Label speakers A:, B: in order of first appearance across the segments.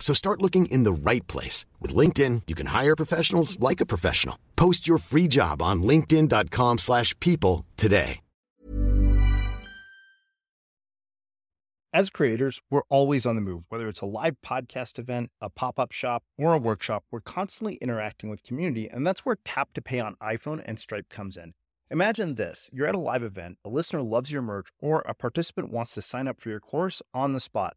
A: So start looking in the right place. With LinkedIn, you can hire professionals like a professional. Post your free job on linkedin.com slash people today.
B: As creators, we're always on the move. Whether it's a live podcast event, a pop-up shop, or a workshop, we're constantly interacting with community, and that's where Tap to Pay on iPhone and Stripe comes in. Imagine this you're at a live event, a listener loves your merch, or a participant wants to sign up for your course on the spot.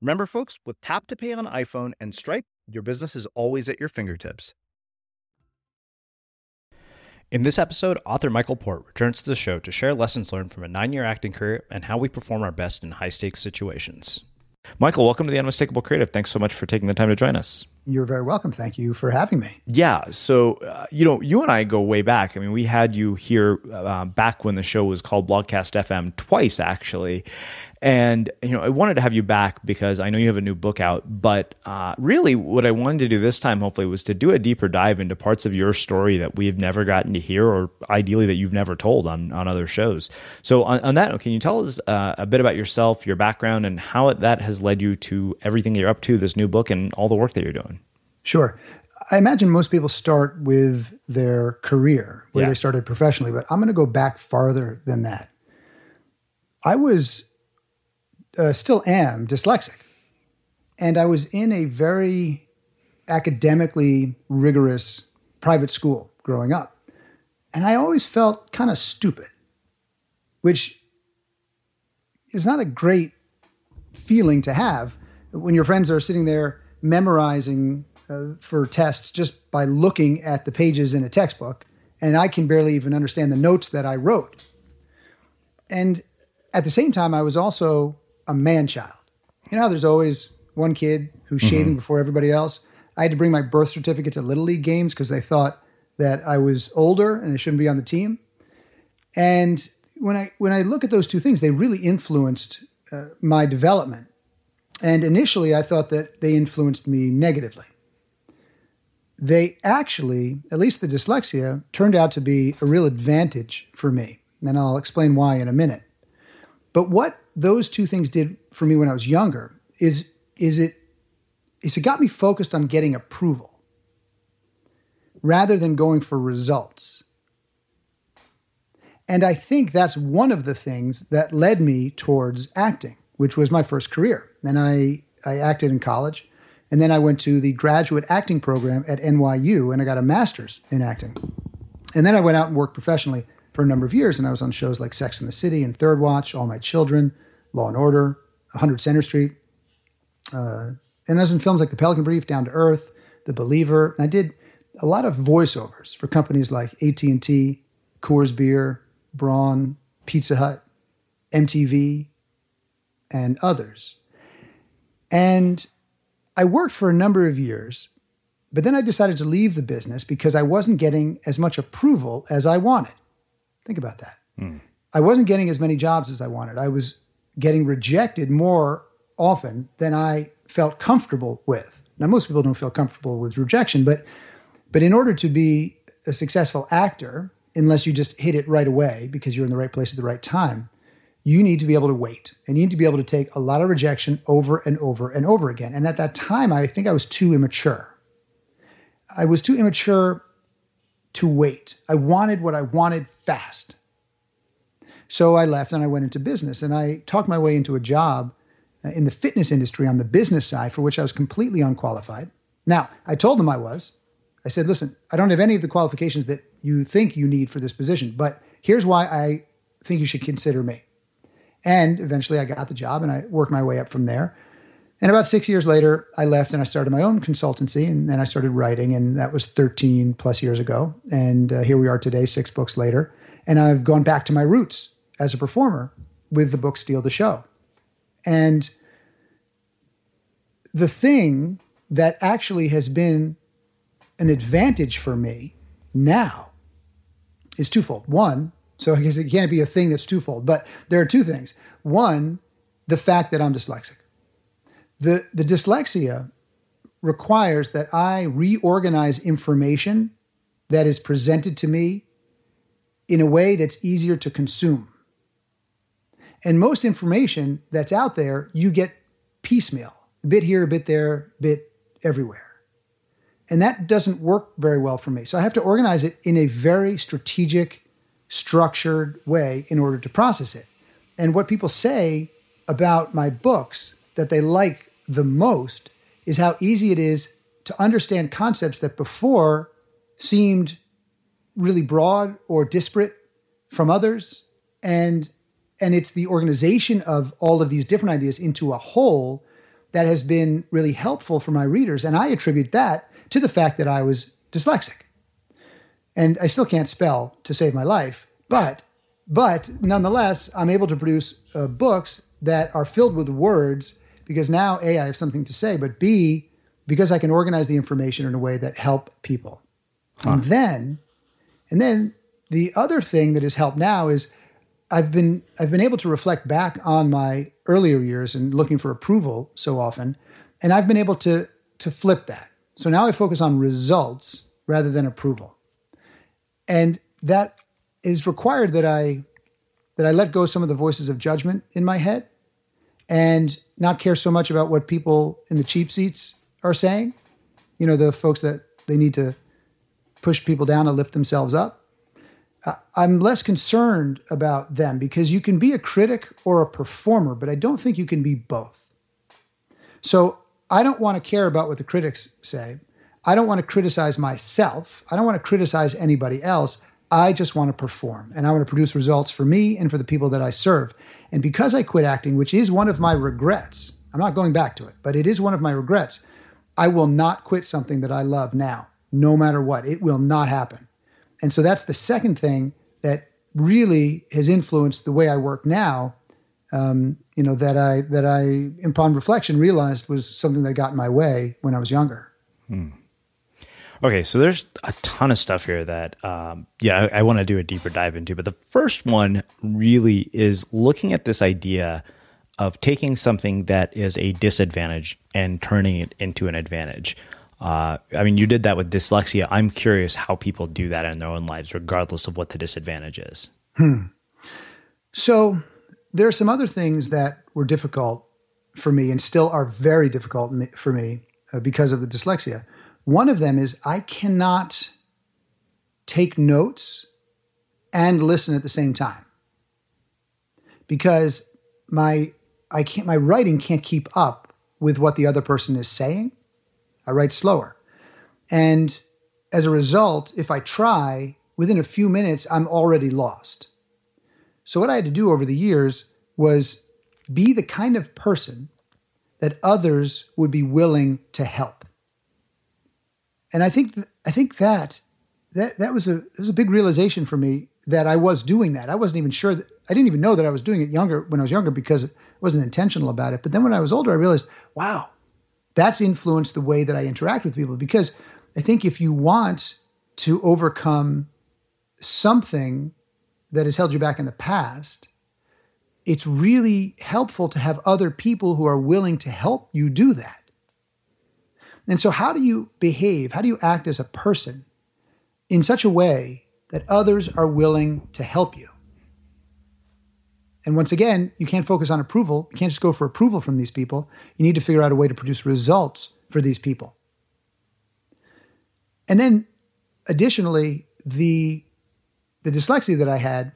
B: Remember, folks, with Tap to Pay on iPhone and Stripe, your business is always at your fingertips. In this episode, author Michael Port returns to the show to share lessons learned from a nine year acting career and how we perform our best in high stakes situations. Michael, welcome to the Unmistakable Creative. Thanks so much for taking the time to join us.
C: You're very welcome. Thank you for having me.
B: Yeah. So, uh, you know, you and I go way back. I mean, we had you here uh, back when the show was called Blogcast FM twice, actually. And, you know, I wanted to have you back because I know you have a new book out. But uh, really, what I wanted to do this time, hopefully, was to do a deeper dive into parts of your story that we've never gotten to hear or ideally that you've never told on, on other shows. So, on, on that note, can you tell us uh, a bit about yourself, your background, and how that has led you to everything you're up to, this new book, and all the work that you're doing?
C: Sure. I imagine most people start with their career where yeah. they started professionally, but I'm going to go back farther than that. I was uh, still am dyslexic. And I was in a very academically rigorous private school growing up. And I always felt kind of stupid, which is not a great feeling to have when your friends are sitting there memorizing uh, for tests just by looking at the pages in a textbook. And I can barely even understand the notes that I wrote. And at the same time, I was also a man child. You know, there's always one kid who's mm-hmm. shaving before everybody else. I had to bring my birth certificate to little league games because they thought that I was older and I shouldn't be on the team. And when I when I look at those two things, they really influenced uh, my development. And initially, I thought that they influenced me negatively. They actually, at least the dyslexia, turned out to be a real advantage for me. And I'll explain why in a minute. But what those two things did for me when I was younger is is it is it got me focused on getting approval rather than going for results. And I think that's one of the things that led me towards acting, which was my first career. And I, I acted in college. And then I went to the graduate acting program at NYU and I got a master's in acting. And then I went out and worked professionally for a number of years. And I was on shows like Sex and the City and Third Watch, All My Children, Law and Order, 100 Center Street. Uh, and I was in films like The Pelican Brief, Down to Earth, The Believer. And I did a lot of voiceovers for companies like AT&T, Coors Beer, Braun, Pizza Hut, MTV, and others. And I worked for a number of years, but then I decided to leave the business because I wasn't getting as much approval as I wanted. Think about that. Mm. I wasn't getting as many jobs as I wanted. I was getting rejected more often than I felt comfortable with. Now, most people don't feel comfortable with rejection, but but in order to be a successful actor, unless you just hit it right away because you're in the right place at the right time, you need to be able to wait and you need to be able to take a lot of rejection over and over and over again. And at that time, I think I was too immature. I was too immature to wait. I wanted what I wanted fast. So I left and I went into business and I talked my way into a job uh, in the fitness industry on the business side for which I was completely unqualified. Now, I told them I was. I said, listen, I don't have any of the qualifications that you think you need for this position, but here's why I think you should consider me. And eventually I got the job and I worked my way up from there. And about six years later, I left and I started my own consultancy and then I started writing. And that was 13 plus years ago. And uh, here we are today, six books later. And I've gone back to my roots as a performer with the book Steal the Show. And the thing that actually has been an advantage for me now is twofold. One, so it can't be a thing that's twofold, but there are two things. One, the fact that I'm dyslexic. The, the dyslexia requires that I reorganize information that is presented to me in a way that's easier to consume. And most information that's out there, you get piecemeal, a bit here, a bit there, a bit everywhere. And that doesn't work very well for me. So I have to organize it in a very strategic, structured way in order to process it. And what people say about my books that they like the most is how easy it is to understand concepts that before seemed really broad or disparate from others and and it's the organization of all of these different ideas into a whole that has been really helpful for my readers. And I attribute that to the fact that I was dyslexic. And I still can't spell to save my life, but but nonetheless, I'm able to produce uh, books that are filled with words because now A, I have something to say, but B, because I can organize the information in a way that help people. Huh. And then, and then the other thing that has helped now is I've been I've been able to reflect back on my earlier years and looking for approval so often, and I've been able to to flip that. So now I focus on results rather than approval, and that is required that I that I let go some of the voices of judgment in my head, and not care so much about what people in the cheap seats are saying. You know, the folks that they need to push people down to lift themselves up I'm less concerned about them because you can be a critic or a performer, but I don't think you can be both. So I don't want to care about what the critics say. I don't want to criticize myself. I don't want to criticize anybody else. I just want to perform and I want to produce results for me and for the people that I serve. And because I quit acting, which is one of my regrets, I'm not going back to it, but it is one of my regrets. I will not quit something that I love now, no matter what. It will not happen. And so that's the second thing that really has influenced the way I work now. Um, you know that I that I, upon reflection, realized was something that got in my way when I was younger. Hmm.
D: Okay, so there's a ton of stuff here that, um, yeah, I, I want to do a deeper dive into. But the first one really is looking at this idea of taking something that is a disadvantage and turning it into an advantage. Uh, I mean, you did that with dyslexia. I'm curious how people do that in their own lives, regardless of what the disadvantage is.
C: Hmm. So there are some other things that were difficult for me and still are very difficult for me uh, because of the dyslexia. One of them is I cannot take notes and listen at the same time because my I can't my writing can't keep up with what the other person is saying. I write slower. And as a result, if I try, within a few minutes, I'm already lost. So, what I had to do over the years was be the kind of person that others would be willing to help. And I think th- I think that that that was a that was a big realization for me that I was doing that. I wasn't even sure that I didn't even know that I was doing it younger when I was younger because I wasn't intentional about it. But then when I was older, I realized, wow, that's influenced the way that I interact with people because I think if you want to overcome something that has held you back in the past, it's really helpful to have other people who are willing to help you do that. And so, how do you behave? How do you act as a person in such a way that others are willing to help you? And once again, you can't focus on approval. You can't just go for approval from these people. You need to figure out a way to produce results for these people. And then additionally, the the dyslexia that I had,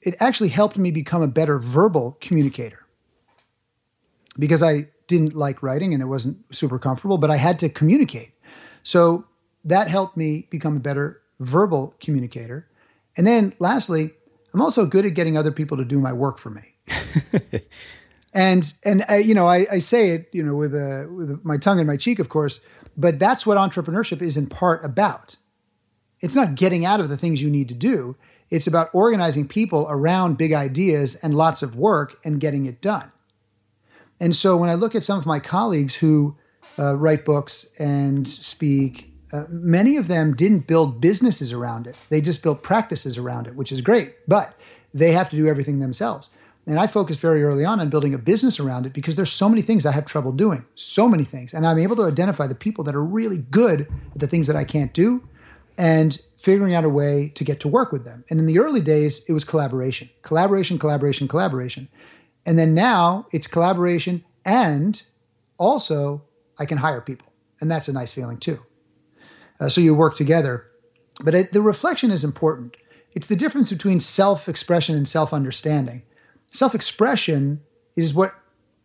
C: it actually helped me become a better verbal communicator. Because I didn't like writing and it wasn't super comfortable, but I had to communicate. So that helped me become a better verbal communicator. And then lastly, I'm also good at getting other people to do my work for me. and and I, you know, I, I say it, you know, with a with my tongue in my cheek, of course, but that's what entrepreneurship is in part about. It's not getting out of the things you need to do. It's about organizing people around big ideas and lots of work and getting it done. And so when I look at some of my colleagues who uh, write books and speak uh, many of them didn't build businesses around it. They just built practices around it, which is great, but they have to do everything themselves. And I focused very early on on building a business around it because there's so many things I have trouble doing, so many things. And I'm able to identify the people that are really good at the things that I can't do and figuring out a way to get to work with them. And in the early days, it was collaboration, collaboration, collaboration, collaboration. And then now it's collaboration and also I can hire people. And that's a nice feeling too. Uh, so you work together. But it, the reflection is important. It's the difference between self expression and self understanding. Self expression is what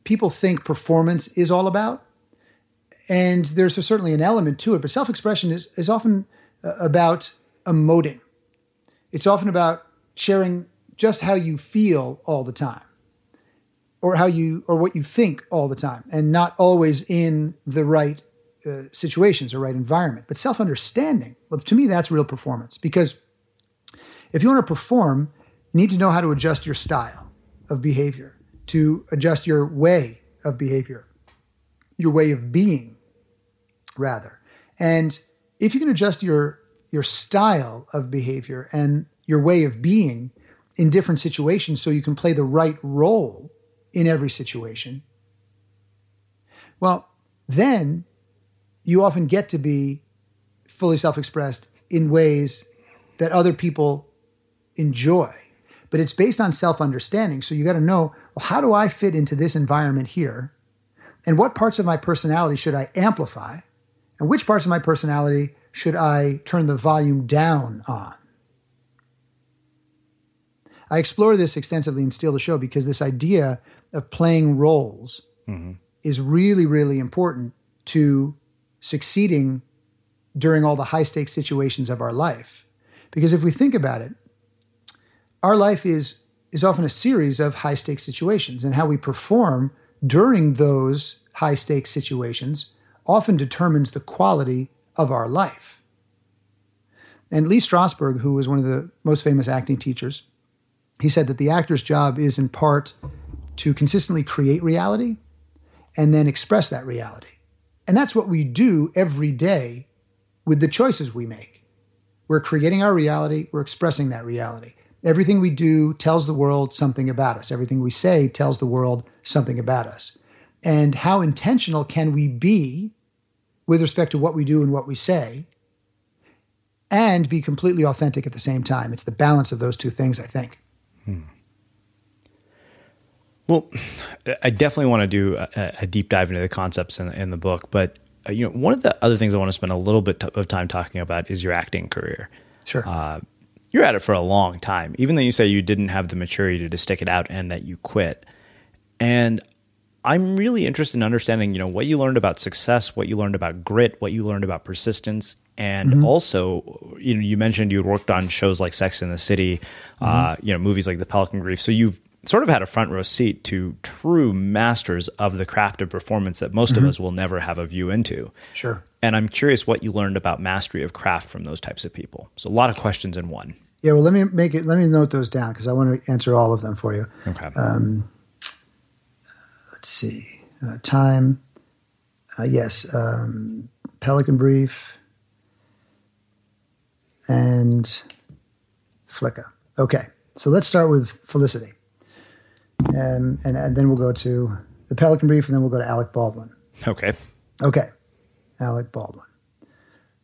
C: people think performance is all about. And there's certainly an element to it, but self expression is, is often uh, about emoting. It's often about sharing just how you feel all the time or how you or what you think all the time and not always in the right uh, situations or right environment. But self understanding, well, to me, that's real performance because if you want to perform, you need to know how to adjust your style of behavior, to adjust your way of behavior. your way of being, rather. And if you can adjust your your style of behavior and your way of being in different situations so you can play the right role in every situation, well, then you often get to be fully self expressed in ways that other people enjoy. But it's based on self understanding. So you got to know well, how do I fit into this environment here? And what parts of my personality should I amplify? And which parts of my personality should I turn the volume down on? I explore this extensively in Steal the Show because this idea of playing roles mm-hmm. is really, really important to succeeding during all the high stakes situations of our life. Because if we think about it, our life is is often a series of high stakes situations and how we perform during those high stakes situations often determines the quality of our life. And Lee Strasberg, who was one of the most famous acting teachers, he said that the actor's job is in part to consistently create reality and then express that reality. And that's what we do every day with the choices we make. We're creating our reality, we're expressing that reality. Everything we do tells the world something about us. Everything we say tells the world something about us. And how intentional can we be with respect to what we do and what we say and be completely authentic at the same time? It's the balance of those two things, I think. Hmm.
D: Well, I definitely want to do a, a, deep dive into the concepts in, in the book, but uh, you know, one of the other things I want to spend a little bit of time talking about is your acting career.
C: Sure. Uh,
D: you're at it for a long time, even though you say you didn't have the maturity to stick it out and that you quit. And I'm really interested in understanding, you know, what you learned about success, what you learned about grit, what you learned about persistence, and mm-hmm. also, you know, you mentioned you worked on shows like Sex in the City, mm-hmm. uh, you know, movies like The Pelican Brief. So you've sort of had a front row seat to true masters of the craft of performance that most mm-hmm. of us will never have a view into.
C: Sure.
D: And I'm curious what you learned about mastery of craft from those types of people. So a lot of questions in one.
C: Yeah, well, let me make it. Let me note those down because I want to answer all of them for you.
D: Okay. Um,
C: let's see. Uh, time. Uh, yes. Um, Pelican Brief. And Flicka. Okay. So let's start with Felicity and, and, and then we'll go to the Pelican Brief, and then we'll go to Alec Baldwin.
D: Okay.
C: Okay. Alec Baldwin.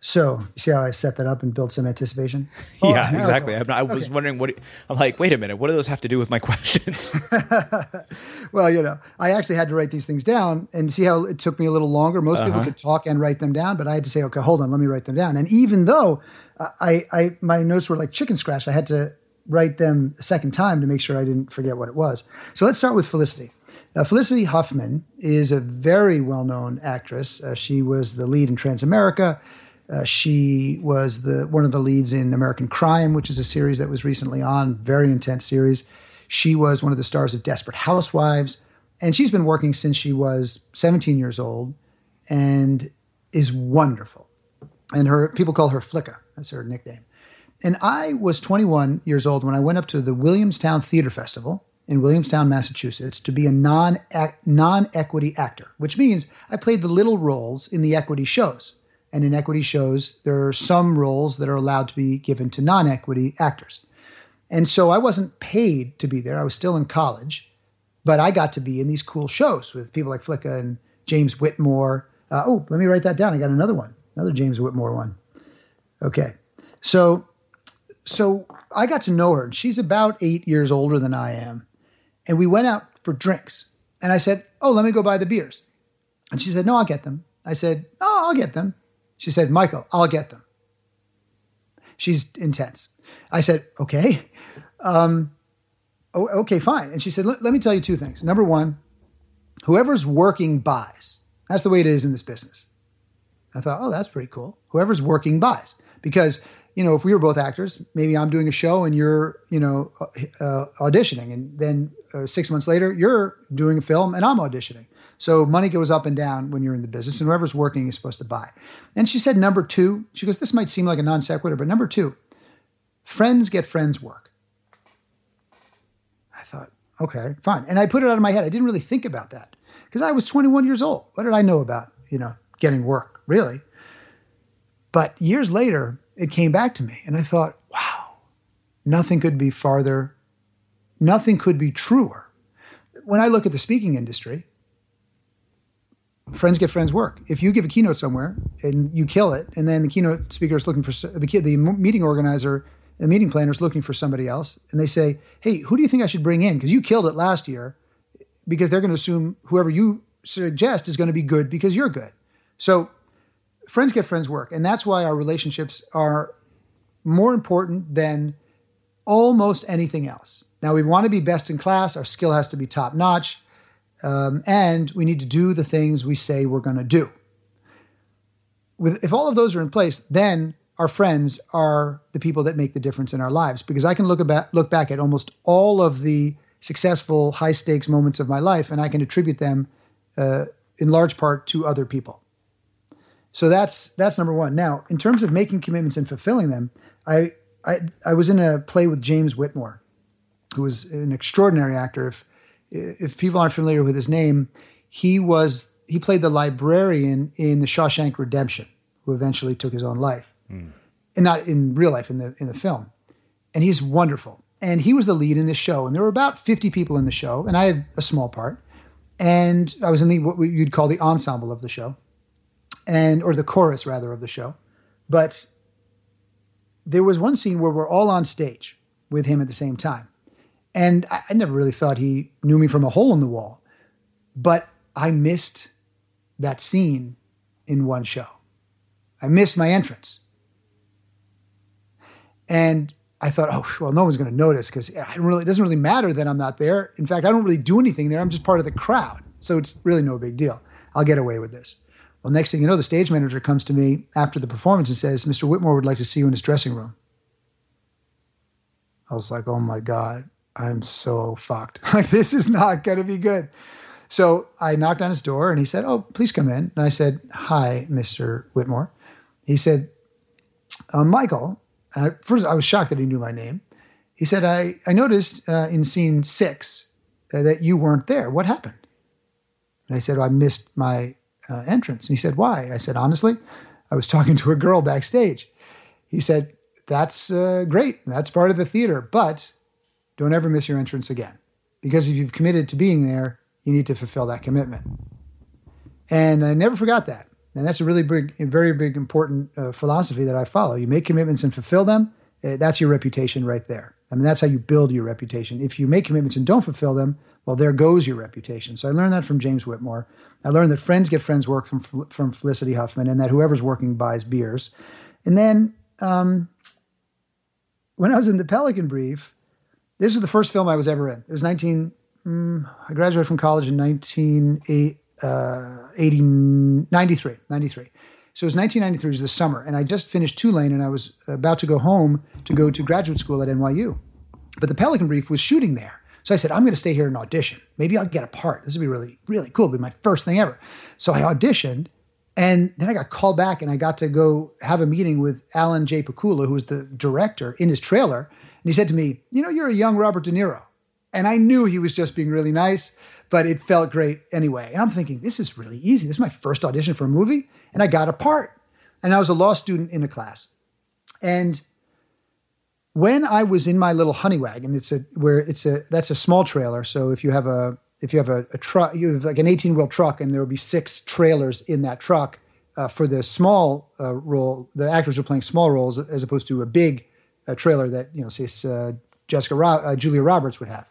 C: So you see how I set that up and built some anticipation?
D: Oh, yeah, exactly. Not, i was okay. wondering what I'm like. Wait a minute. What do those have to do with my questions?
C: well, you know, I actually had to write these things down and see how it took me a little longer. Most uh-huh. people could talk and write them down, but I had to say, okay, hold on, let me write them down. And even though I, I my notes were like chicken scratch, I had to write them a second time to make sure I didn't forget what it was. So let's start with Felicity. Uh, Felicity Huffman is a very well known actress. Uh, she was the lead in Transamerica. Uh, she was the one of the leads in American Crime, which is a series that was recently on, very intense series. She was one of the stars of Desperate Housewives, and she's been working since she was 17 years old, and is wonderful. And her people call her Flicka. That's her nickname. And I was 21 years old when I went up to the Williamstown Theater Festival in Williamstown, Massachusetts, to be a non non equity actor, which means I played the little roles in the equity shows. And in equity shows, there are some roles that are allowed to be given to non equity actors. And so I wasn't paid to be there. I was still in college, but I got to be in these cool shows with people like Flicka and James Whitmore. Uh, oh, let me write that down. I got another one, another James Whitmore one. Okay. So so I got to know her, and she's about eight years older than I am. And we went out for drinks. And I said, Oh, let me go buy the beers. And she said, No, I'll get them. I said, No, I'll get them. She said, Michael, I'll get them. She's intense. I said, Okay. Um, oh, okay, fine. And she said, Let me tell you two things. Number one, whoever's working buys. That's the way it is in this business. I thought, Oh, that's pretty cool. Whoever's working buys. Because you know, if we were both actors, maybe I'm doing a show and you're, you know, uh, uh, auditioning, and then uh, six months later you're doing a film and I'm auditioning. So money goes up and down when you're in the business, and whoever's working is supposed to buy. And she said, number two, she goes, this might seem like a non sequitur, but number two, friends get friends work. I thought, okay, fine, and I put it out of my head. I didn't really think about that because I was 21 years old. What did I know about, you know, getting work, really? But years later, it came back to me and I thought, wow, nothing could be farther, nothing could be truer. When I look at the speaking industry, friends get friends work. If you give a keynote somewhere and you kill it, and then the keynote speaker is looking for the the meeting organizer, the meeting planner is looking for somebody else, and they say, "Hey, who do you think I should bring in? Because you killed it last year." Because they're going to assume whoever you suggest is going to be good because you're good. So, friends get friends work, and that's why our relationships are more important than almost anything else. Now, we want to be best in class. Our skill has to be top notch um, and we need to do the things we say we're going to do. With, if all of those are in place, then our friends are the people that make the difference in our lives. Because I can look about look back at almost all of the successful high stakes moments of my life, and I can attribute them uh, in large part to other people. So that's that's number one. Now, in terms of making commitments and fulfilling them, I I, I was in a play with James Whitmore, who was an extraordinary actor. If if people aren't familiar with his name, he was he played the librarian in the Shawshank Redemption, who eventually took his own life, mm. and not in real life in the in the film. And he's wonderful. And he was the lead in the show, and there were about fifty people in the show, and I had a small part. And I was in the what you'd call the ensemble of the show, and or the chorus rather of the show. But there was one scene where we're all on stage with him at the same time and I, I never really thought he knew me from a hole in the wall. But I missed that scene in one show. I missed my entrance. And I thought, oh, well, no one's going to notice because really, it doesn't really matter that I'm not there. In fact, I don't really do anything there. I'm just part of the crowd. So it's really no big deal. I'll get away with this. Well, next thing you know, the stage manager comes to me after the performance and says, Mr. Whitmore would like to see you in his dressing room. I was like, oh my God. I'm so fucked. Like, this is not going to be good. So I knocked on his door and he said, Oh, please come in. And I said, Hi, Mr. Whitmore. He said, uh, Michael, uh, first I was shocked that he knew my name. He said, I, I noticed uh, in scene six uh, that you weren't there. What happened? And I said, well, I missed my uh, entrance. And he said, Why? I said, Honestly, I was talking to a girl backstage. He said, That's uh, great. That's part of the theater. But don't ever miss your entrance again. Because if you've committed to being there, you need to fulfill that commitment. And I never forgot that. And that's a really big, very big, important uh, philosophy that I follow. You make commitments and fulfill them. Uh, that's your reputation right there. I mean, that's how you build your reputation. If you make commitments and don't fulfill them, well, there goes your reputation. So I learned that from James Whitmore. I learned that friends get friends work from from Felicity Huffman, and that whoever's working buys beers. And then um, when I was in the Pelican Brief, this was the first film I was ever in. It was 19. Mm, I graduated from college in 1993. Uh, 93. 93. So it was 1993. It was the summer, and I just finished Tulane, and I was about to go home to go to graduate school at NYU. But the Pelican Brief was shooting there. So I said, I'm going to stay here and audition. Maybe I'll get a part. This would be really, really cool. It'll be my first thing ever. So I auditioned, and then I got called back, and I got to go have a meeting with Alan J. Pakula, who was the director, in his trailer. And he said to me, You know, you're a young Robert De Niro. And I knew he was just being really nice, but it felt great anyway. And I'm thinking, This is really easy. This is my first audition for a movie. And I got a part. And I was a law student in a class. And when I was in my little honey wagon, it's a where it's a that's a small trailer. So if you have a if you have a, a truck, you have like an 18 wheel truck, and there will be six trailers in that truck. Uh, for the small uh, role, the actors are playing small roles as opposed to a big a trailer that you know, say uh, Jessica Ro- uh, Julia Roberts would have.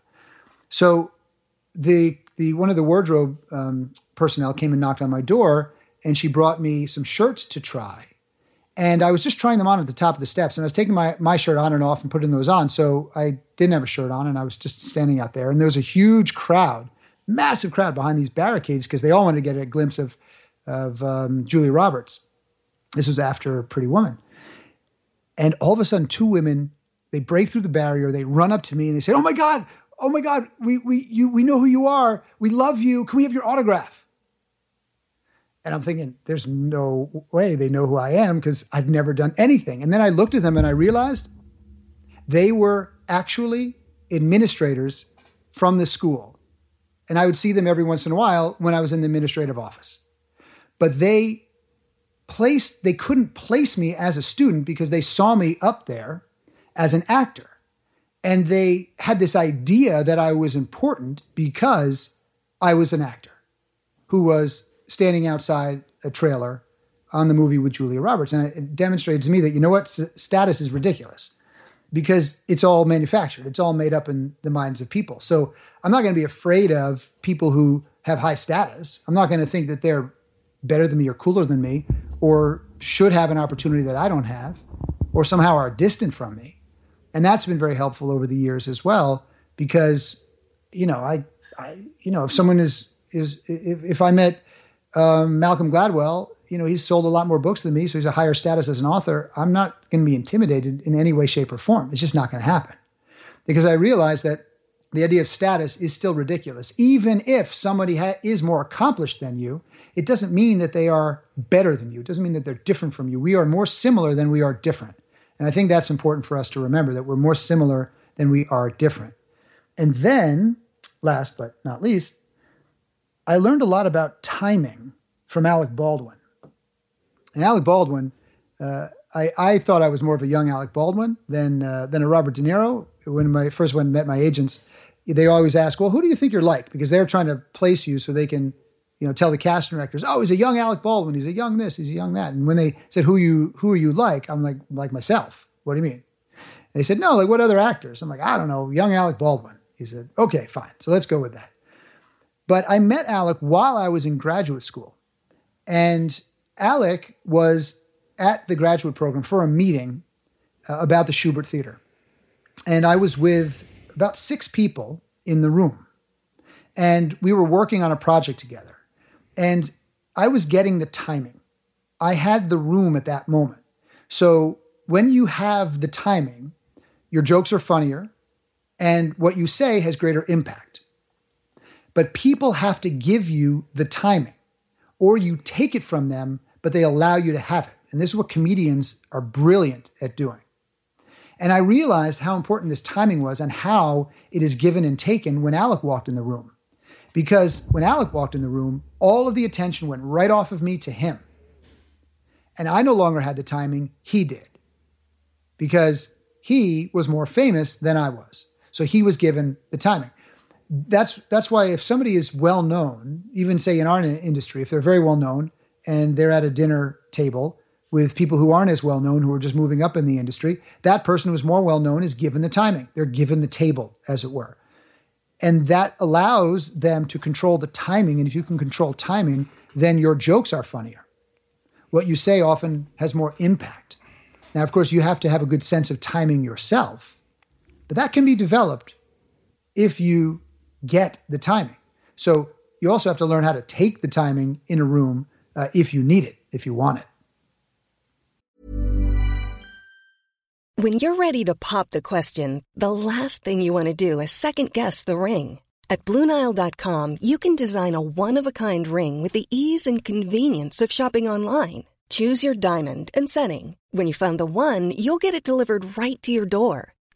C: So the the one of the wardrobe um, personnel came and knocked on my door, and she brought me some shirts to try. And I was just trying them on at the top of the steps, and I was taking my my shirt on and off and putting those on. So I didn't have a shirt on, and I was just standing out there, and there was a huge crowd, massive crowd behind these barricades because they all wanted to get a glimpse of of um, Julia Roberts. This was after Pretty Woman. And all of a sudden, two women, they break through the barrier, they run up to me and they say, Oh my God, oh my God, we, we, you, we know who you are. We love you. Can we have your autograph? And I'm thinking, there's no way they know who I am because I've never done anything. And then I looked at them and I realized they were actually administrators from the school. and I would see them every once in a while when I was in the administrative office. But they placed, they couldn't place me as a student because they saw me up there as an actor. And they had this idea that I was important because I was an actor who was standing outside a trailer on the movie with Julia Roberts. And it demonstrated to me that, you know what, S- status is ridiculous because it's all manufactured, it's all made up in the minds of people. So I'm not going to be afraid of people who have high status. I'm not going to think that they're better than me or cooler than me or should have an opportunity that I don't have or somehow are distant from me. And that's been very helpful over the years as well because you know, I I you know, if someone is is if, if I met um, Malcolm Gladwell, you know, he's sold a lot more books than me, so he's a higher status as an author. I'm not going to be intimidated in any way, shape, or form. It's just not going to happen because I realize that the idea of status is still ridiculous. Even if somebody ha- is more accomplished than you, it doesn't mean that they are better than you. It doesn't mean that they're different from you. We are more similar than we are different. And I think that's important for us to remember that we're more similar than we are different. And then, last but not least, I learned a lot about timing from Alec Baldwin. And Alec Baldwin, uh, I, I thought I was more of a young Alec Baldwin than uh, than a Robert De Niro. When I first went and met my agents, they always ask, "Well, who do you think you're like?" Because they're trying to place you so they can, you know, tell the casting directors, "Oh, he's a young Alec Baldwin. He's a young this. He's a young that." And when they said, "Who you who are you like?" I'm like, like myself. What do you mean? They said, "No, like what other actors?" I'm like, "I don't know, young Alec Baldwin." He said, "Okay, fine. So let's go with that." But I met Alec while I was in graduate school, and Alec was at the graduate program for a meeting uh, about the Shubert Theater. And I was with about six people in the room. And we were working on a project together. And I was getting the timing. I had the room at that moment. So when you have the timing, your jokes are funnier and what you say has greater impact. But people have to give you the timing, or you take it from them but they allow you to have it. And this is what comedians are brilliant at doing. And I realized how important this timing was and how it is given and taken when Alec walked in the room. Because when Alec walked in the room, all of the attention went right off of me to him. And I no longer had the timing, he did. Because he was more famous than I was. So he was given the timing. That's that's why if somebody is well known, even say in our industry, if they're very well known, and they're at a dinner table with people who aren't as well known, who are just moving up in the industry, that person who's more well known is given the timing. They're given the table, as it were. And that allows them to control the timing. And if you can control timing, then your jokes are funnier. What you say often has more impact. Now, of course, you have to have a good sense of timing yourself, but that can be developed if you get the timing. So you also have to learn how to take the timing in a room uh, if you need it, if you want it.
E: When you're ready to pop the question, the last thing you want to do is second guess the ring. At Bluenile.com, you can design a one of a kind ring with the ease and convenience of shopping online. Choose your diamond and setting. When you find the one, you'll get it delivered right to your door.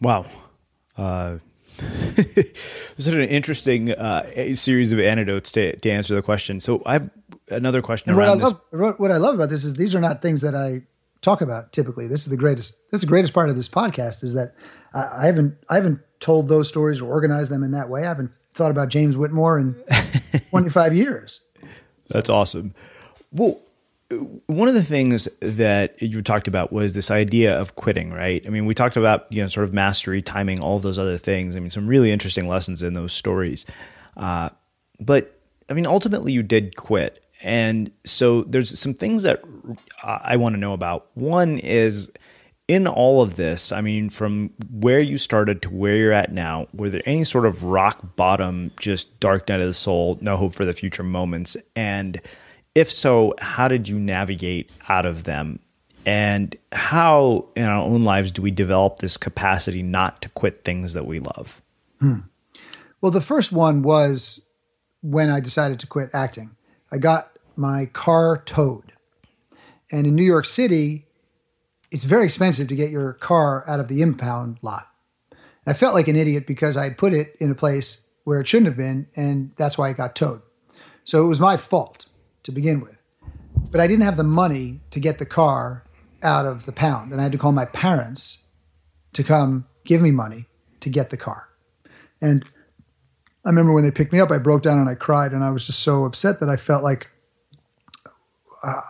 D: Wow. Uh, this is an interesting uh, series of anecdotes to, to answer the question. So I have another question
C: And what I
D: around this.
C: love, what I love about this is these are not things that I talk about typically. This is the greatest. This is the greatest part of this podcast is that I, I haven't I haven't told those stories or organized them in that way. I haven't thought about James Whitmore in 25 years.
D: That's awesome. Well, one of the things that you talked about was this idea of quitting, right? I mean, we talked about you know sort of mastery, timing, all those other things. I mean, some really interesting lessons in those stories. Uh, but I mean, ultimately, you did quit, and so there's some things that I want to know about. One is in all of this. I mean, from where you started to where you're at now, were there any sort of rock bottom, just dark night of the soul, no hope for the future moments, and if so, how did you navigate out of them? And how in our own lives do we develop this capacity not to quit things that we love? Hmm.
C: Well, the first one was when I decided to quit acting. I got my car towed. And in New York City, it's very expensive to get your car out of the impound lot. I felt like an idiot because I had put it in a place where it shouldn't have been, and that's why it got towed. So it was my fault to begin with. But I didn't have the money to get the car out of the pound, and I had to call my parents to come give me money to get the car. And I remember when they picked me up, I broke down and I cried, and I was just so upset that I felt like uh,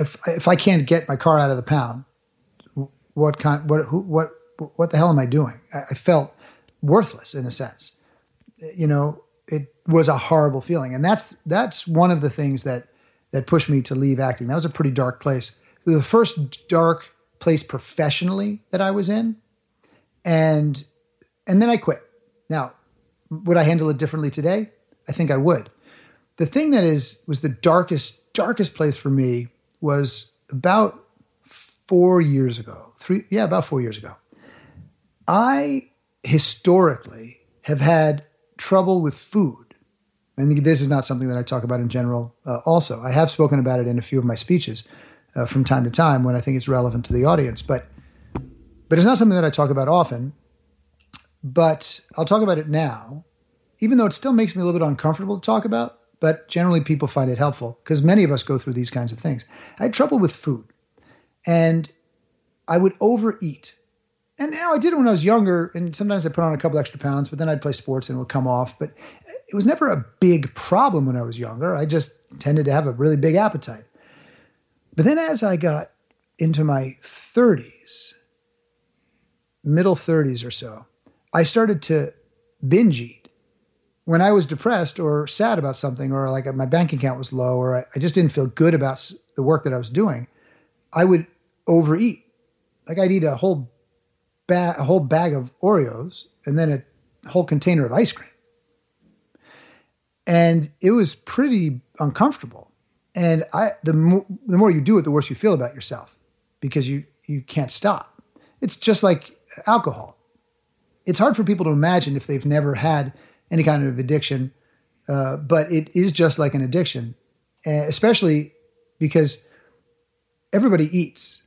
C: if, if I can't get my car out of the pound, what kind, what, who, what, what the hell am I doing? I, I felt worthless in a sense. You know, it was a horrible feeling, and that's that's one of the things that that pushed me to leave acting. That was a pretty dark place. The first dark place professionally that I was in, and and then I quit. Now, would I handle it differently today? I think I would. The thing that is was the darkest darkest place for me was about four years ago. Three, yeah, about four years ago. I historically have had trouble with food. And this is not something that I talk about in general. Uh, also, I have spoken about it in a few of my speeches uh, from time to time when I think it's relevant to the audience. But but it's not something that I talk about often. But I'll talk about it now, even though it still makes me a little bit uncomfortable to talk about. But generally, people find it helpful because many of us go through these kinds of things. I had trouble with food, and I would overeat. And know, I did it when I was younger, and sometimes I put on a couple extra pounds, but then I'd play sports and it would come off. But it was never a big problem when I was younger. I just tended to have a really big appetite. But then as I got into my 30s, middle 30s or so, I started to binge eat. When I was depressed or sad about something, or like my bank account was low, or I, I just didn't feel good about the work that I was doing, I would overeat. Like I'd eat a whole ba- a whole bag of Oreos and then a whole container of ice cream. And it was pretty uncomfortable. And I the mo- the more you do it, the worse you feel about yourself because you you can't stop. It's just like alcohol. It's hard for people to imagine if they've never had any kind of addiction, uh, but it is just like an addiction, uh, especially because everybody eats.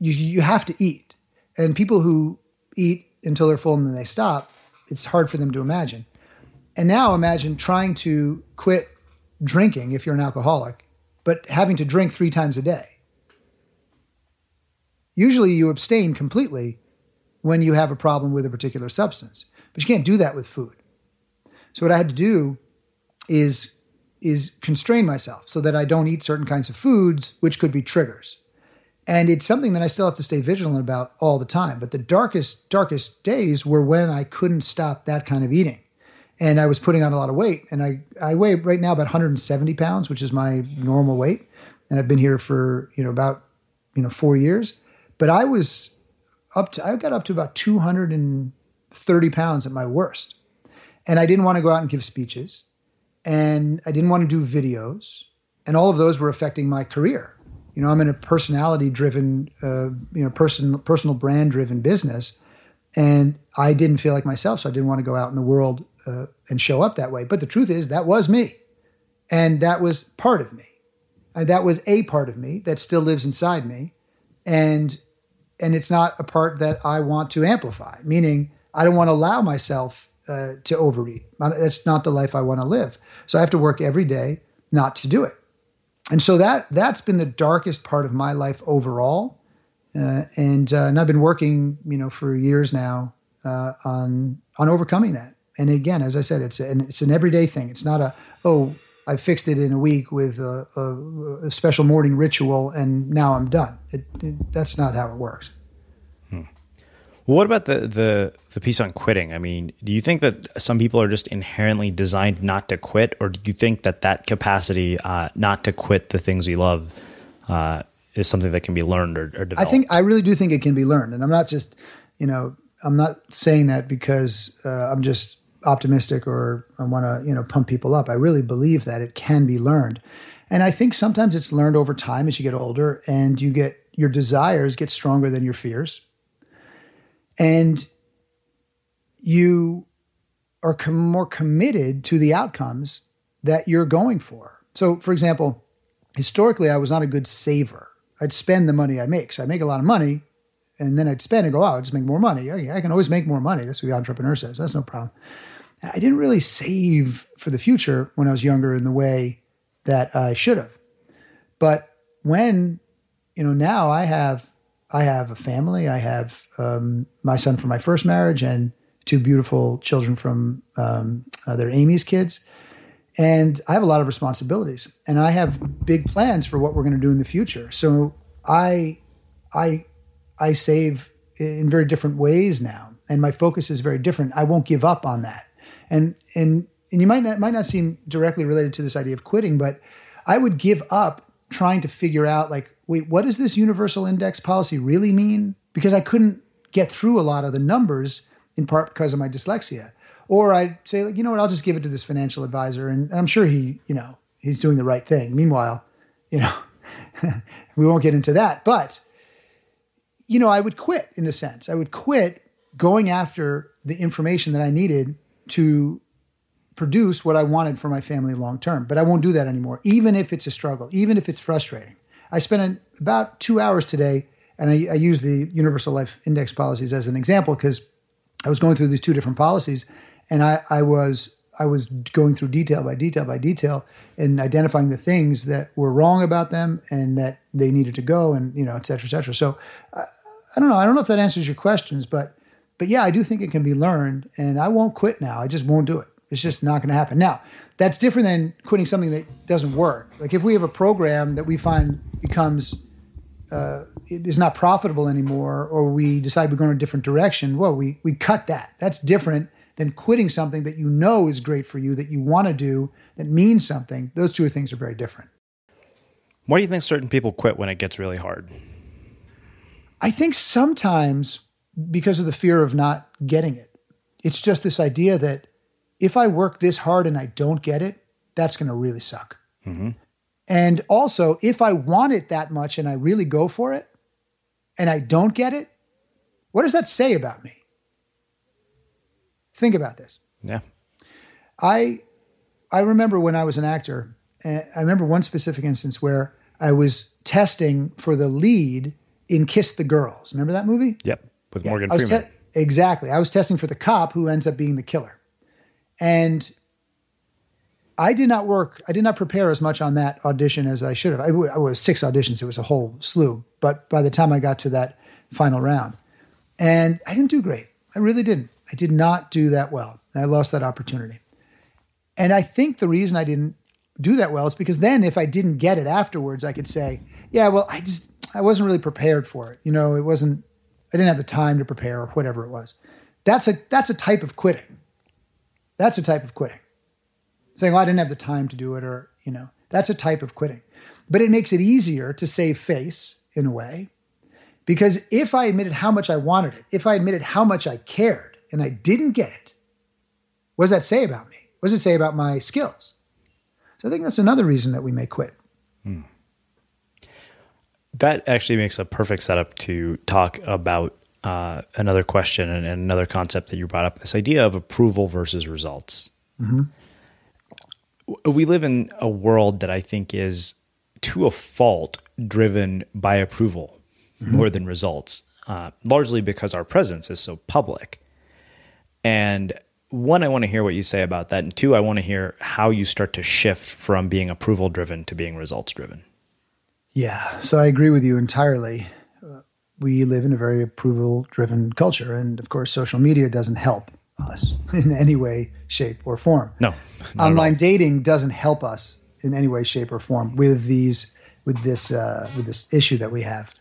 C: You you have to eat, and people who eat until they're full and then they stop, it's hard for them to imagine. And now imagine trying to quit drinking if you're an alcoholic, but having to drink three times a day. Usually you abstain completely when you have a problem with a particular substance, but you can't do that with food. So what I had to do is is constrain myself so that I don't eat certain kinds of foods which could be triggers. And it's something that I still have to stay vigilant about all the time. But the darkest, darkest days were when I couldn't stop that kind of eating. And I was putting on a lot of weight. And I, I weigh right now about 170 pounds, which is my normal weight. And I've been here for, you know, about, you know, four years. But I was up to, I got up to about 230 pounds at my worst. And I didn't want to go out and give speeches. And I didn't want to do videos. And all of those were affecting my career. You know, I'm in a personality driven, uh, you know, person, personal brand driven business. And I didn't feel like myself. So I didn't want to go out in the world uh, and show up that way. But the truth is, that was me. And that was part of me. And that was a part of me that still lives inside me. And and it's not a part that I want to amplify, meaning I don't want to allow myself uh, to overeat. That's not the life I want to live. So I have to work every day not to do it. And so that that's been the darkest part of my life overall. Uh, and uh, and I've been working, you know, for years now uh, on on overcoming that. And again, as I said, it's an it's an everyday thing. It's not a oh I fixed it in a week with a, a, a special morning ritual and now I'm done. It, it, that's not how it works.
D: Hmm. Well, what about the, the the piece on quitting? I mean, do you think that some people are just inherently designed not to quit, or do you think that that capacity uh, not to quit the things we love uh, is something that can be learned or, or developed?
C: I think I really do think it can be learned, and I'm not just you know I'm not saying that because uh, I'm just optimistic or I want to you know pump people up. I really believe that it can be learned, and I think sometimes it's learned over time as you get older and you get your desires get stronger than your fears, and you are com- more committed to the outcomes that you're going for. So, for example, historically, I was not a good saver. I'd spend the money I make. So I make a lot of money, and then I'd spend and go, oh, I'll just make more money. I can always make more money. That's what the entrepreneur says. That's no problem. I didn't really save for the future when I was younger in the way that I should have. But when, you know, now I have I have a family. I have um, my son from my first marriage and two beautiful children from um, uh, their Amy's kids. And I have a lot of responsibilities and I have big plans for what we're going to do in the future. So I, I, I save in very different ways now. And my focus is very different. I won't give up on that and and and you might not might not seem directly related to this idea of quitting, but I would give up trying to figure out like, wait, what does this universal index policy really mean? Because I couldn't get through a lot of the numbers in part because of my dyslexia. Or I'd say, like, you know what, I'll just give it to this financial advisor, and, and I'm sure he, you know, he's doing the right thing. Meanwhile, you know, we won't get into that, but you know, I would quit in a sense. I would quit going after the information that I needed to produce what I wanted for my family long term. But I won't do that anymore, even if it's a struggle, even if it's frustrating. I spent about two hours today, and I, I use the Universal Life Index policies as an example because I was going through these two different policies, and I, I was I was going through detail by detail by detail and identifying the things that were wrong about them and that they needed to go, and you know, et cetera, et cetera. So I, I don't know. I don't know if that answers your questions, but but yeah, I do think it can be learned, and I won't quit now. I just won't do it. It's just not going to happen. Now, that's different than quitting something that doesn't work. Like if we have a program that we find becomes uh, is not profitable anymore, or we decide we're going in a different direction, well, we we cut that. That's different than quitting something that you know is great for you, that you want to do, that means something. Those two things are very different.
D: Why do you think certain people quit when it gets really hard?
C: I think sometimes because of the fear of not getting it. It's just this idea that if I work this hard and I don't get it, that's going to really suck.
D: Mm-hmm.
C: And also, if I want it that much and I really go for it and I don't get it, what does that say about me? Think about this.
D: Yeah.
C: I I remember when I was an actor, I remember one specific instance where I was testing for the lead in Kiss the Girls. Remember that movie?
D: Yep. With
C: Yeah,
D: Morgan
C: I was
D: Freeman.
C: te- exactly. I was testing for the cop who ends up being the killer. And I did not work, I did not prepare as much on that audition as I should have. I, w- I was six auditions, it was a whole slew. But by the time I got to that final round, and I didn't do great. I really didn't. I did not do that well. And I lost that opportunity. And I think the reason I didn't do that well is because then if I didn't get it afterwards, I could say, yeah, well, I just, I wasn't really prepared for it. You know, it wasn't, I didn't have the time to prepare or whatever it was. That's a, that's a type of quitting. That's a type of quitting. Saying, well, I didn't have the time to do it or, you know, that's a type of quitting. But it makes it easier to save face in a way. Because if I admitted how much I wanted it, if I admitted how much I cared and I didn't get it, what does that say about me? What does it say about my skills? So I think that's another reason that we may quit. Hmm.
D: That actually makes a perfect setup to talk about uh, another question and, and another concept that you brought up this idea of approval versus results. W- We live in a world that I think is, to a fault, driven by approval more than results, uh, largely because our presence is so public. And one, I want to hear what you say about that. And two, I want to hear how you start to shift from being approval driven to being results driven.
C: Yeah, so I agree with you entirely. Uh, we live in a very approval driven culture. And of course, social media doesn't help us in any way, shape, or form.
D: No,
C: Online dating doesn't help us in any way, shape, or form with these with this uh, with this issue that we have.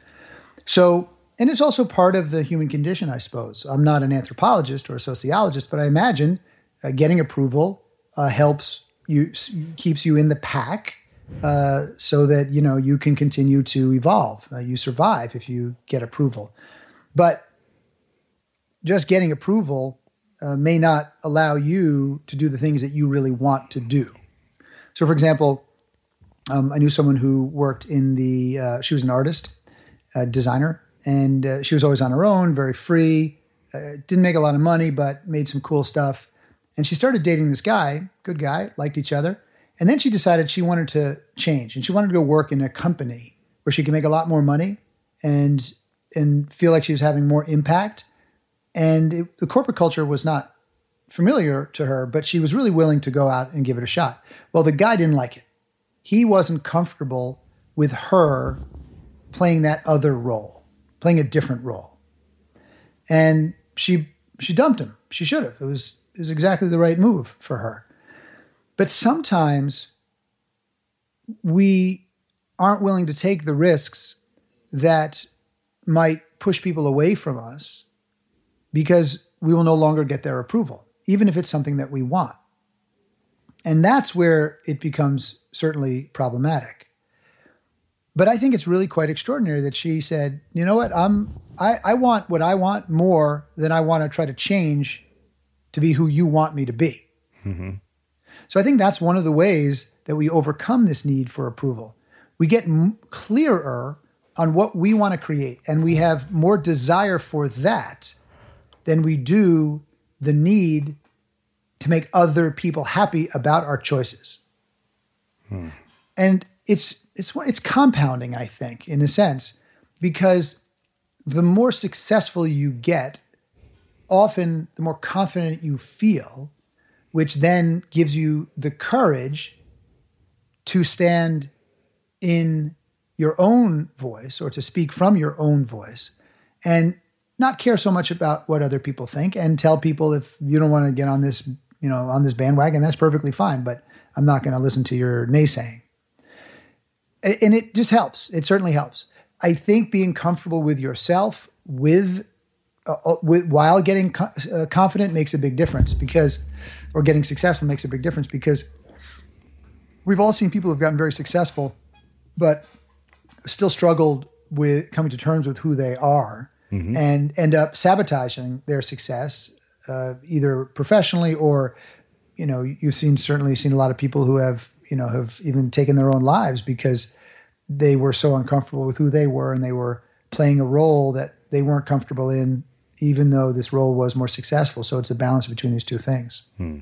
C: So, and it's also part of the human condition, I suppose. I'm not an anthropologist or a sociologist, but I imagine uh, getting approval uh, helps you, keeps you in the pack, uh, so that you know you can continue to evolve. Uh, you survive if you get approval, but just getting approval uh, may not allow you to do the things that you really want to do. So, for example, um, I knew someone who worked in the. Uh, she was an artist, a designer, and uh, she was always on her own, very free. Uh, didn't make a lot of money, but made some cool stuff. And she started dating this guy, good guy, liked each other. And then she decided she wanted to change, and she wanted to go work in a company where she could make a lot more money and and feel like she was having more impact. And it, the corporate culture was not familiar to her, but she was really willing to go out and give it a shot. Well, the guy didn't like it. He wasn't comfortable with her playing that other role, playing a different role. And she she dumped him. She should have. It was it was exactly the right move for her. But sometimes we aren't willing to take the risks that might push people away from us because we will no longer get their approval, even if it's something that we want. And that's where it becomes certainly problematic. But I think it's really quite extraordinary that she said, you know what, I'm I, I want what I want more than I want to try to change to be who you want me to be. Mm-hmm. So I think that's one of the ways that we overcome this need for approval. We get m- clearer on what we want to create, and we have more desire for that than we do the need to make other people happy about our choices. Hmm. And it's it's it's compounding, I think, in a sense, because the more successful you get, often the more confident you feel, which then gives you the courage to stand in your own voice or to speak from your own voice and not care so much about what other people think and tell people if you don't want to get on this, you know, on this bandwagon, that's perfectly fine, but I'm not going to listen to your naysaying. And it just helps. It certainly helps. I think being comfortable with yourself, with uh, with, while getting co- uh, confident makes a big difference because, or getting successful makes a big difference because we've all seen people who've gotten very successful, but still struggled with coming to terms with who they are
D: Mm-hmm.
C: and end up sabotaging their success, uh, either professionally or, you know, you've seen certainly seen a lot of people who have, you know, have even taken their own lives because they were so uncomfortable with who they were and they were playing a role that they weren't comfortable in, even though this role was more successful. So it's a balance between these two things. Hmm.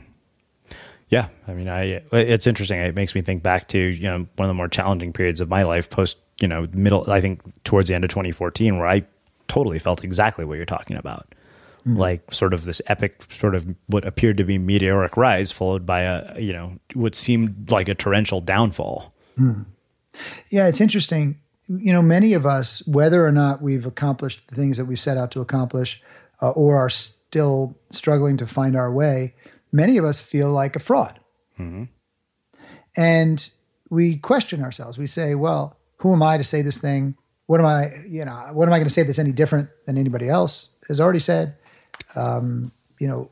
D: Yeah, I mean, I it's interesting. It makes me think back to you know one of the more challenging periods of my life, post you know middle. I think towards the end of 2014, where I totally felt exactly what you're talking about, hmm. like sort of this epic, sort of what appeared to be meteoric rise, followed by a you know what seemed like a torrential downfall. Hmm.
C: Yeah, it's interesting. You know, many of us, whether or not we've accomplished the things that we set out to accomplish uh, or are still struggling to find our way, many of us feel like a fraud. And we question ourselves. We say, well, who am I to say this thing? What am I, you know, what am I going to say that's any different than anybody else has already said? Um, you know,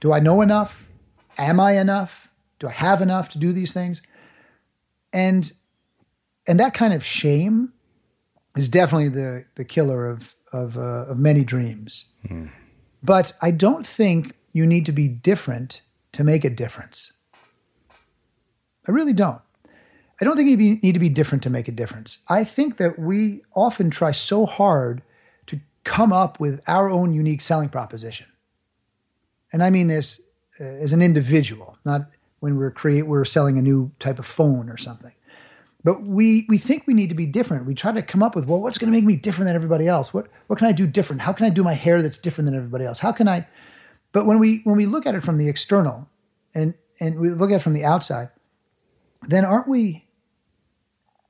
C: do I know enough? Am I enough? Do I have enough to do these things? And and that kind of shame is definitely the the killer of of, uh, of many dreams. But I don't think you need to be different to make a difference. I really don't. I don't think you need to be different to make a difference. I think that we often try so hard to come up with our own unique selling proposition. And I mean this uh, as an individual, not when we're create we're selling a new type of phone or something. But we we think we need to be different. We try to come up with, well, what's going to make me different than everybody else? What what can I do different? How can I do my hair that's different than everybody else? How can I But when we when we look at it from the external and and we look at it from the outside, then aren't we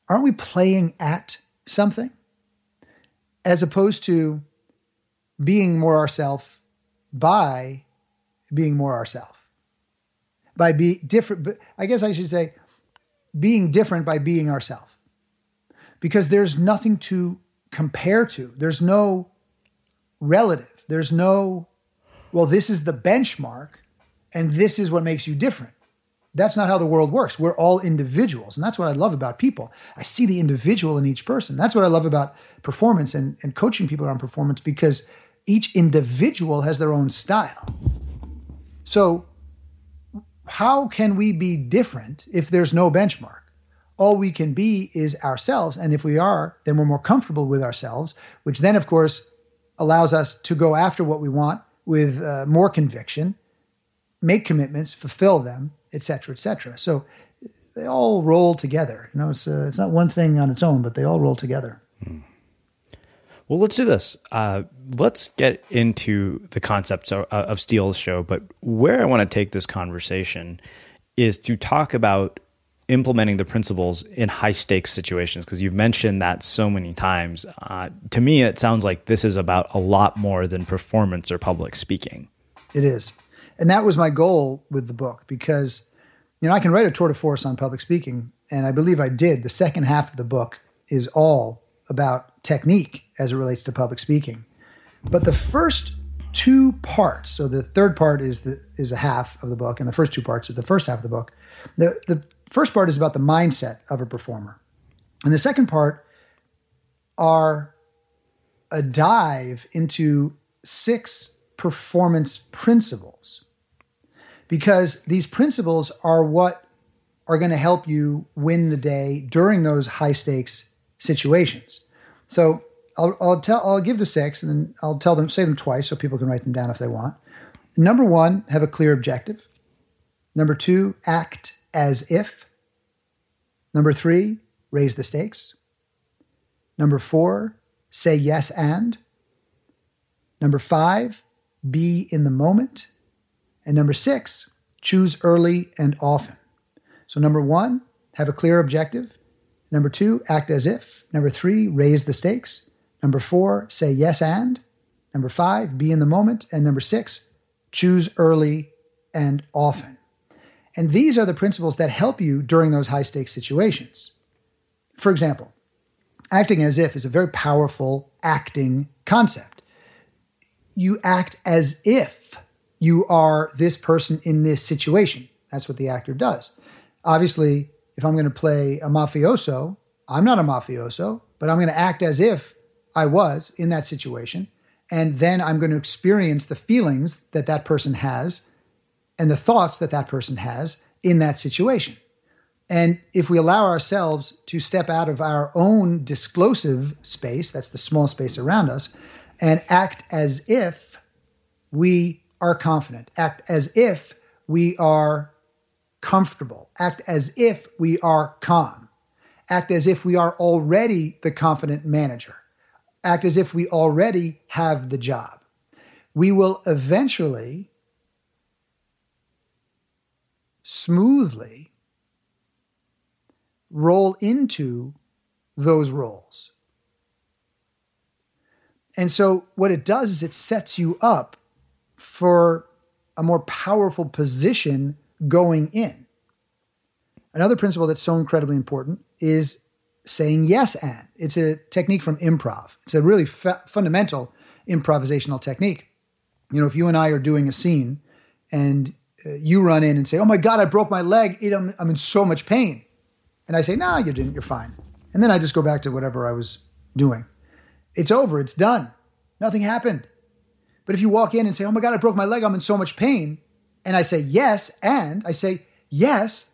C: aren't we playing at something as opposed to being more ourself by being more ourself by be different but i guess i should say being different by being ourself because there's nothing to compare to there's no relative there's no well this is the benchmark and this is what makes you different that's not how the world works. We're all individuals. And that's what I love about people. I see the individual in each person. That's what I love about performance and, and coaching people around performance because each individual has their own style. So, how can we be different if there's no benchmark? All we can be is ourselves. And if we are, then we're more comfortable with ourselves, which then, of course, allows us to go after what we want with uh, more conviction, make commitments, fulfill them, et cetera, et cetera. So they all roll together. You know, it's uh, it's not one thing on its own, but they all roll together.
D: Well, let's do this. Uh, let's get into the concepts of, of Steele's show. But where I want to take this conversation is to talk about implementing the principles in high stakes situations because you've mentioned that so many times. Uh, to me, it sounds like this is about a lot more than performance or public speaking.
C: It is. And that was my goal with the book because, you know, I can write a tour de force on public speaking, and I believe I did. The second half of the book is all about technique as it relates to public speaking. But the first two parts, so the third part is the is a half of the book, and the first two parts is the first half of the book. The the first part is about the mindset of a performer. And the second part are a dive into six performance principles because these principles are what are going to help you win the day during those high stakes situations. So I'll, I'll tell I'll give the six and then I'll tell them say them twice so people can write them down if they want. Number one, have a clear objective. Number two, act as if. Number three, raise the stakes. Number four, say yes and. Number five, be in the moment. And number six, choose early and often. So, number one, have a clear objective. Number two, act as if. Number three, raise the stakes. Number four, say yes and. Number five, be in the moment. And number six, choose early and often. And these are the principles that help you during those high stakes situations. For example, acting as if is a very powerful acting concept. You act as if you are this person in this situation. That's what the actor does. Obviously, if I'm going to play a mafioso, I'm not a mafioso. but I'm going to act as if I was in that situation. And then I'm going to experience the feelings that that person has and the thoughts that that person has in that situation. And if we allow ourselves to step out of our own disclosive space, that's the small space around us, and act as if we are confident, act as if we are comfortable, act as if we are calm, act as if we are already the confident manager, act as if we already have the job. We will eventually smoothly roll into those roles. And so, what it does is it sets you up for a more powerful position going in. Another principle that's so incredibly important is saying yes and. It's a technique from improv. It's a really fa- fundamental improvisational technique. You know, if you and I are doing a scene and uh, you run in and say, "Oh my God, I broke my leg. It, I'm, I'm in so much pain," and I say, "No, you didn't. You're fine," and then I just go back to whatever I was doing. It's over. It's done. Nothing happened. But if you walk in and say, "Oh my God, I broke my leg. I'm in so much pain," and I say yes, and I say yes,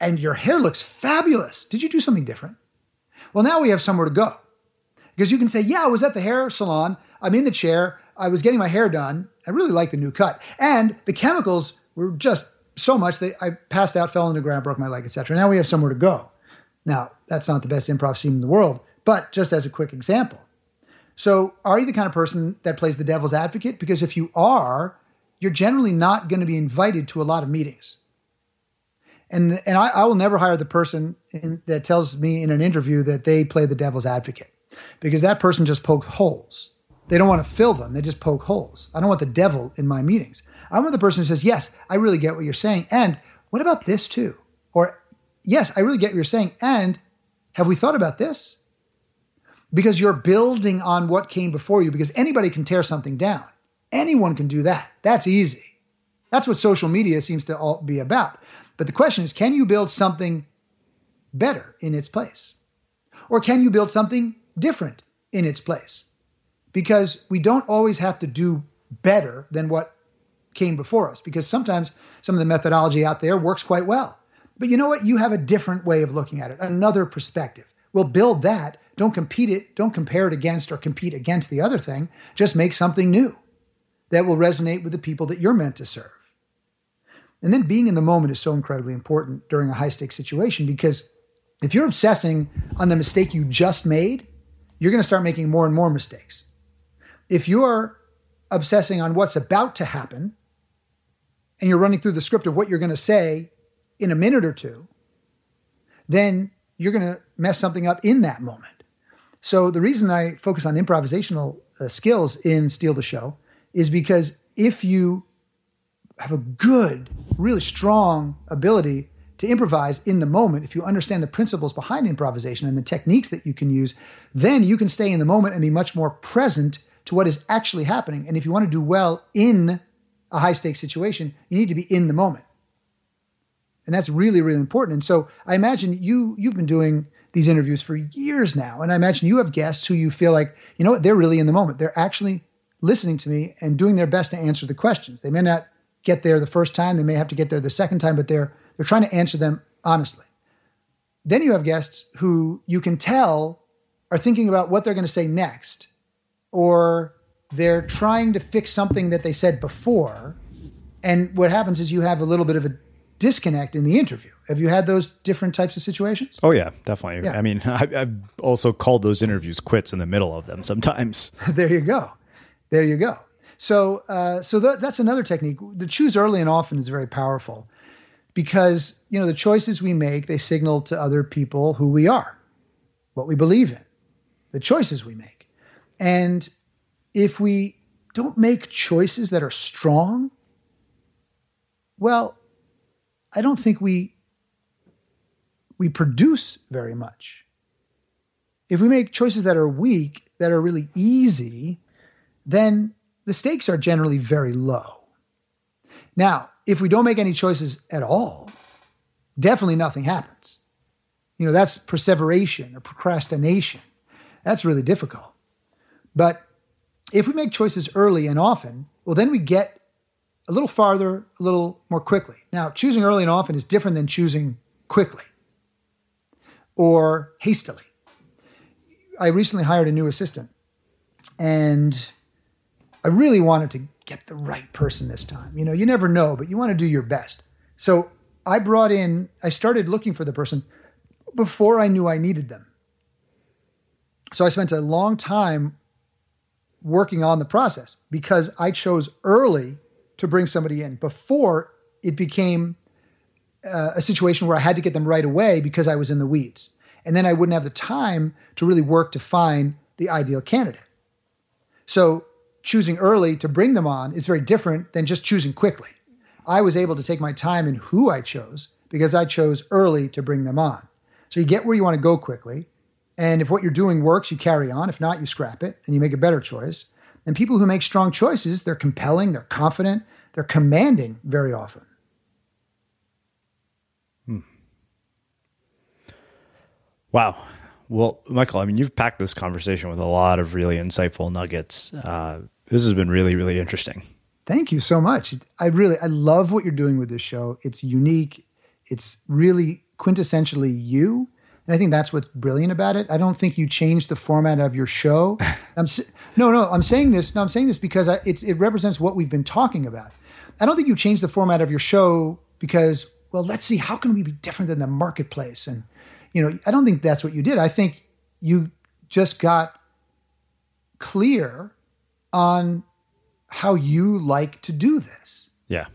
C: and your hair looks fabulous. Did you do something different? Well, now we have somewhere to go because you can say, "Yeah, I was at the hair salon. I'm in the chair. I was getting my hair done. I really like the new cut. And the chemicals were just so much that I passed out, fell on the ground, broke my leg, etc. Now we have somewhere to go. Now, that's not the best improv scene in the world, but just as a quick example. So, are you the kind of person that plays the devil's advocate? Because if you are, you're generally not going to be invited to a lot of meetings. And, and I, I will never hire the person in, that tells me in an interview that they play the devil's advocate because that person just pokes holes. They don't want to fill them, they just poke holes. I don't want the devil in my meetings. I want the person who says, Yes, I really get what you're saying. And what about this too? Or, Yes, I really get what you're saying. And have we thought about this? Because you're building on what came before you, because anybody can tear something down. Anyone can do that. That's easy. That's what social media seems to all be about. But the question is can you build something better in its place? Or can you build something different in its place? because we don't always have to do better than what came before us because sometimes some of the methodology out there works quite well. But you know what? You have a different way of looking at it, another perspective. We'll build that. Don't compete it, don't compare it against or compete against the other thing. Just make something new that will resonate with the people that you're meant to serve. And then being in the moment is so incredibly important during a high stakes situation because if you're obsessing on the mistake you just made, you're going to start making more and more mistakes if you're obsessing on what's about to happen and you're running through the script of what you're going to say in a minute or two, then you're going to mess something up in that moment. So the reason I focus on improvisational uh, skills in Steal the Show is because if you have a good, really strong ability to improvise in the moment, if you understand the principles behind improvisation and the techniques that you can use, then you can stay in the moment and be much more present to what is actually happening. And if you want to do well in a high stakes situation, you need to be in the moment. And that's really, really important. And so I imagine you you've been doing these interviews for years now. And I imagine you have guests who you feel like, you know what, they're really in the moment. They're actually listening to me and doing their best to answer the questions. They may not get there the first time, they may have to get there the second time, but they're they're trying to answer them honestly. Then you have guests who you can tell are thinking about what they're going to say next or they're trying to fix something that they said before. And what happens is you have a little bit of a disconnect in the interview. Have you had those different types of situations?
D: Oh yeah, definitely.
C: Yeah.
D: I mean, I, I've also called those interviews quits in the middle of them sometimes.
C: there you go. There you go. So, uh, so th- that's another technique. The choose early and often is very powerful because you know the choices we make they signal to other people who we are, what we believe in, the choices we make. And if we don't make choices that are strong, well, I don't think we we produce very much. If we make choices that are weak, that are really easy, then the stakes are generally very low. Now, if we don't make any choices at all, definitely nothing happens. You know, that's perseveration or procrastination. That's really difficult. But if we make choices early and often, well, then we get a little farther, a little more quickly. Now, choosing early and often is different than choosing quickly or hastily. I recently hired a new assistant and I really wanted to get the right person this time. You know, you never know, but you want to do your best. So I brought in, I started looking for the person before I knew I needed them. So I spent a long time working on the process because I chose early to bring somebody in before it became uh, a situation where I had to get them right away because I was in the weeds. And then I wouldn't have the time to really work to find the ideal candidate. So choosing early to bring them on is very different than just choosing quickly. I was able to take my time in who I chose because I chose early to bring them on. So you get where you want to go quickly. And if what you're doing works, you carry on. If not, you scrap it and you make a better choice. And people who make strong choices, they're compelling, they're confident, they're commanding very often.
D: Hmm. Wow. Well, Michael, I mean, you've packed this conversation with a lot of really insightful nuggets. Uh, this has been really, really interesting.
C: Thank you so much. I really, I love what you're doing with this show. It's unique. It's really quintessentially you. And I think that's what's brilliant about it. I don't think you changed the format of your show. I'm, no, no, I'm saying this. No, I'm saying this because I, it represents what we've been talking about. I don't think you changed the format of your show because, well, let's see, how can we be different than the marketplace? And, you know, I don't think that's what you did. I think you just got clear on how you like to do this.
D: Yeah.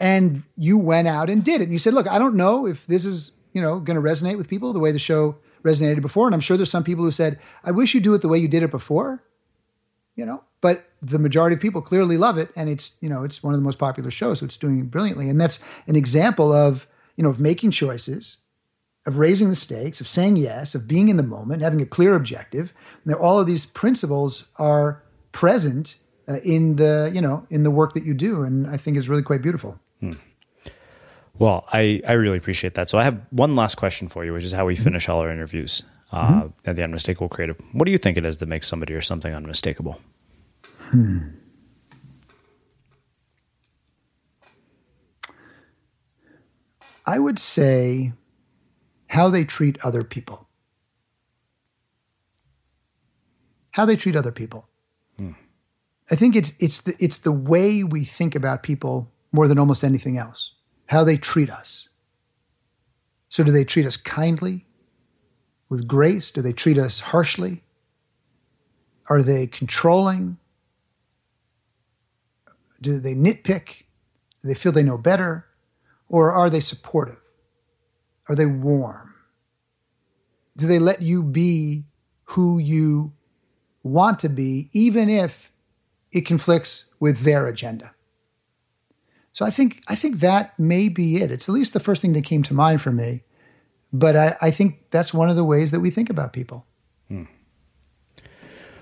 C: And you went out and did it. And you said, look, I don't know if this is, you know, going to resonate with people the way the show resonated before. And I'm sure there's some people who said, I wish you do it the way you did it before, you know, but the majority of people clearly love it. And it's, you know, it's one of the most popular shows. So it's doing brilliantly. And that's an example of, you know, of making choices, of raising the stakes, of saying yes, of being in the moment, having a clear objective. And all of these principles are present uh, in the you know in the work that you do, and I think is really quite beautiful. Hmm.
D: Well, I I really appreciate that. So I have one last question for you, which is how we mm-hmm. finish all our interviews uh, mm-hmm. at the Unmistakable Creative. What do you think it is that makes somebody or something unmistakable? Hmm.
C: I would say how they treat other people. How they treat other people. I think it's it's the it's the way we think about people more than almost anything else. How they treat us. So do they treat us kindly? With grace? Do they treat us harshly? Are they controlling? Do they nitpick? Do they feel they know better? Or are they supportive? Are they warm? Do they let you be who you want to be, even if it conflicts with their agenda. So I think I think that may be it. It's at least the first thing that came to mind for me. But I, I think that's one of the ways that we think about people. Hmm.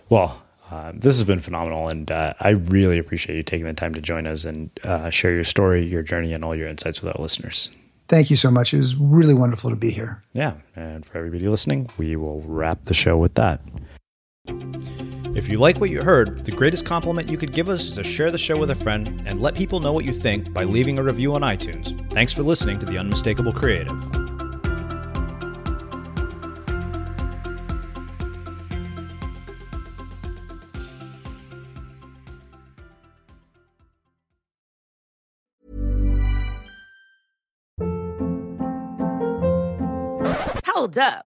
D: Well, uh, this has been phenomenal, and uh, I really appreciate you taking the time to join us and uh, share your story, your journey, and all your insights with our listeners.
C: Thank you so much. It was really wonderful to be here.
D: Yeah, and for everybody listening, we will wrap the show with that. If you like what you heard, the greatest compliment you could give us is to share the show with a friend and let people know what you think by leaving a review on iTunes. Thanks for listening to The Unmistakable Creative.
F: Hold up.